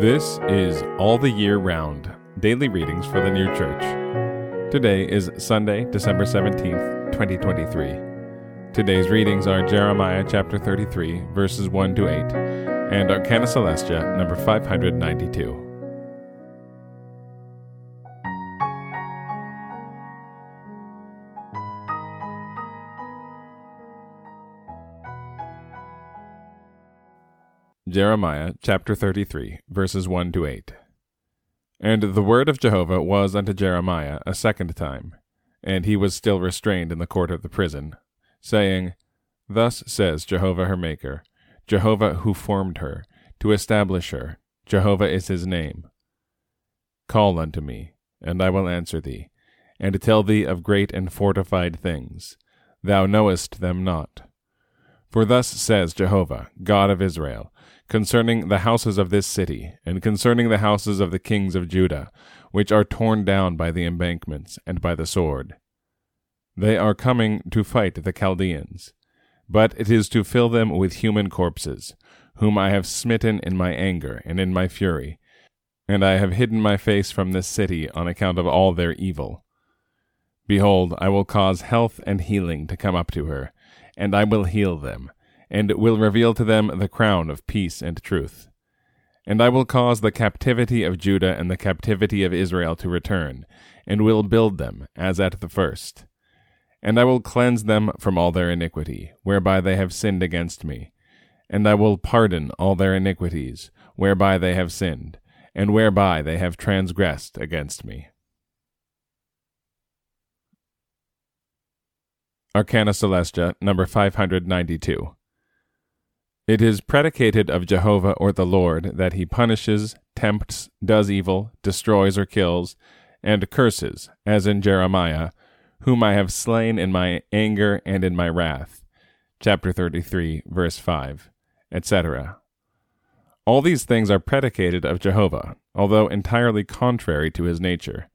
This is All the Year Round Daily Readings for the New Church. Today is Sunday, December 17th, 2023. Today's readings are Jeremiah chapter 33, verses 1 to 8, and Arcana Coelestia, number 592. Jeremiah chapter 33, verses 1 to 8. And the word of Jehovah was unto Jeremiah a second time, and he was still restrained in the court of the prison, saying, Thus says Jehovah her Maker, Jehovah who formed her, to establish her, Jehovah is his name. Call unto me, and I will answer thee, and tell thee of great and fortified things. Thou knowest them not. For thus says Jehovah, God of Israel, concerning the houses of this city, and concerning the houses of the kings of Judah, which are torn down by the embankments and by the sword. They are coming to fight the Chaldeans, but it is to fill them with human corpses, whom I have smitten in my anger and in my fury, and I have hidden my face from this city on account of all their evil. Behold, I will cause health and healing to come up to her, and I will heal them and will reveal to them the crown of peace and truth. And I will cause the captivity of Judah and the captivity of Israel to return, and will build them as at the first. And I will cleanse them from all their iniquity, whereby they have sinned against me. And I will pardon all their iniquities, whereby they have sinned, and whereby they have transgressed against me. Arcana Coelestia, number 592. It is predicated of Jehovah or the Lord that he punishes, tempts, does evil, destroys or kills, and curses, as in Jeremiah, whom I have slain in my anger and in my wrath. Chapter 33, verse 5, etc. All these things are predicated of Jehovah, although entirely contrary to his nature.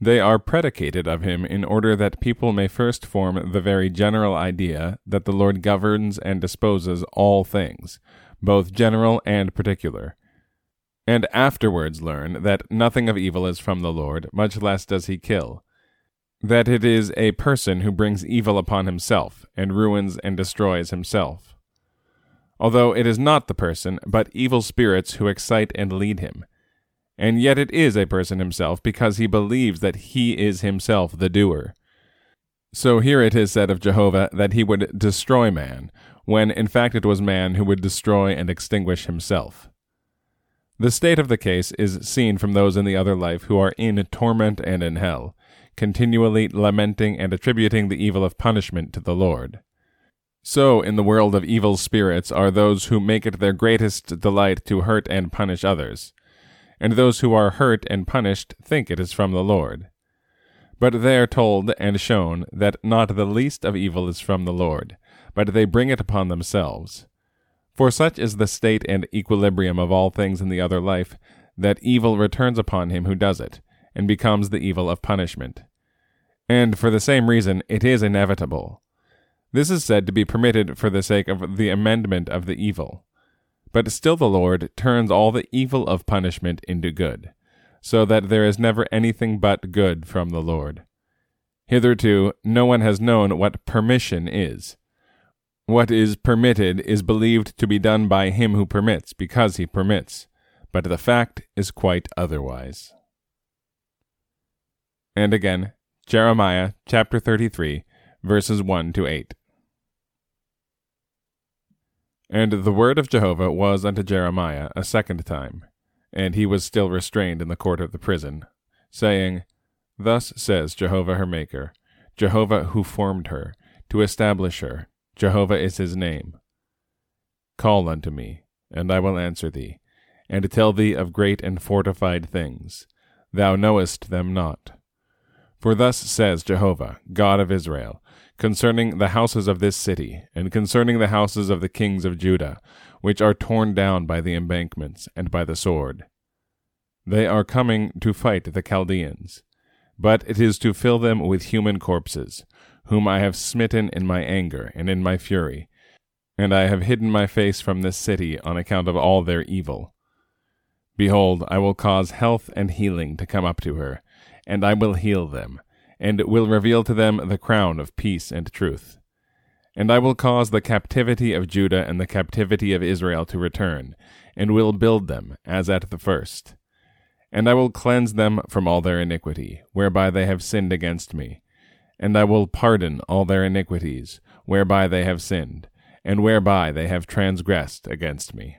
They are predicated of him in order that people may first form the very general idea that the Lord governs and disposes all things, both general and particular, and afterwards learn that nothing of evil is from the Lord, much less does he kill, that it is a person who brings evil upon himself, and ruins and destroys himself. Although it is not the person, but evil spirits who excite and lead him and yet it is a person himself because he believes that he is himself the doer. So here it is said of Jehovah that he would destroy man, when in fact it was man who would destroy and extinguish himself. The state of the case is seen from those in the other life who are in torment and in hell, continually lamenting and attributing the evil of punishment to the Lord. So, in the world of evil spirits are those who make it their greatest delight to hurt and punish others and those who are hurt and punished think it is from the Lord. But they are told and shown that not the least of evil is from the Lord, but they bring it upon themselves. For such is the state and equilibrium of all things in the other life, that evil returns upon him who does it, and becomes the evil of punishment. And for the same reason it is inevitable. This is said to be permitted for the sake of the amendment of the evil. But still the Lord turns all the evil of punishment into good, so that there is never anything but good from the Lord. Hitherto, no one has known what permission is. What is permitted is believed to be done by him who permits, because he permits, but the fact is quite otherwise. And again, Jeremiah chapter 33, verses 1 to 8. And the word of Jehovah was unto Jeremiah a second time, and he was still restrained in the court of the prison, saying, Thus says Jehovah her Maker, Jehovah who formed her, to establish her, Jehovah is his name. Call unto me, and I will answer thee, and tell thee of great and fortified things. Thou knowest them not. For thus says Jehovah, God of Israel, concerning the houses of this city, and concerning the houses of the kings of Judah, which are torn down by the embankments and by the sword. They are coming to fight the Chaldeans, but it is to fill them with human corpses, whom I have smitten in my anger and in my fury, and I have hidden my face from this city on account of all their evil. Behold, I will cause health and healing to come up to her, and I will heal them, and will reveal to them the crown of peace and truth. And I will cause the captivity of Judah and the captivity of Israel to return, and will build them as at the first. And I will cleanse them from all their iniquity, whereby they have sinned against me. And I will pardon all their iniquities, whereby they have sinned, and whereby they have transgressed against me.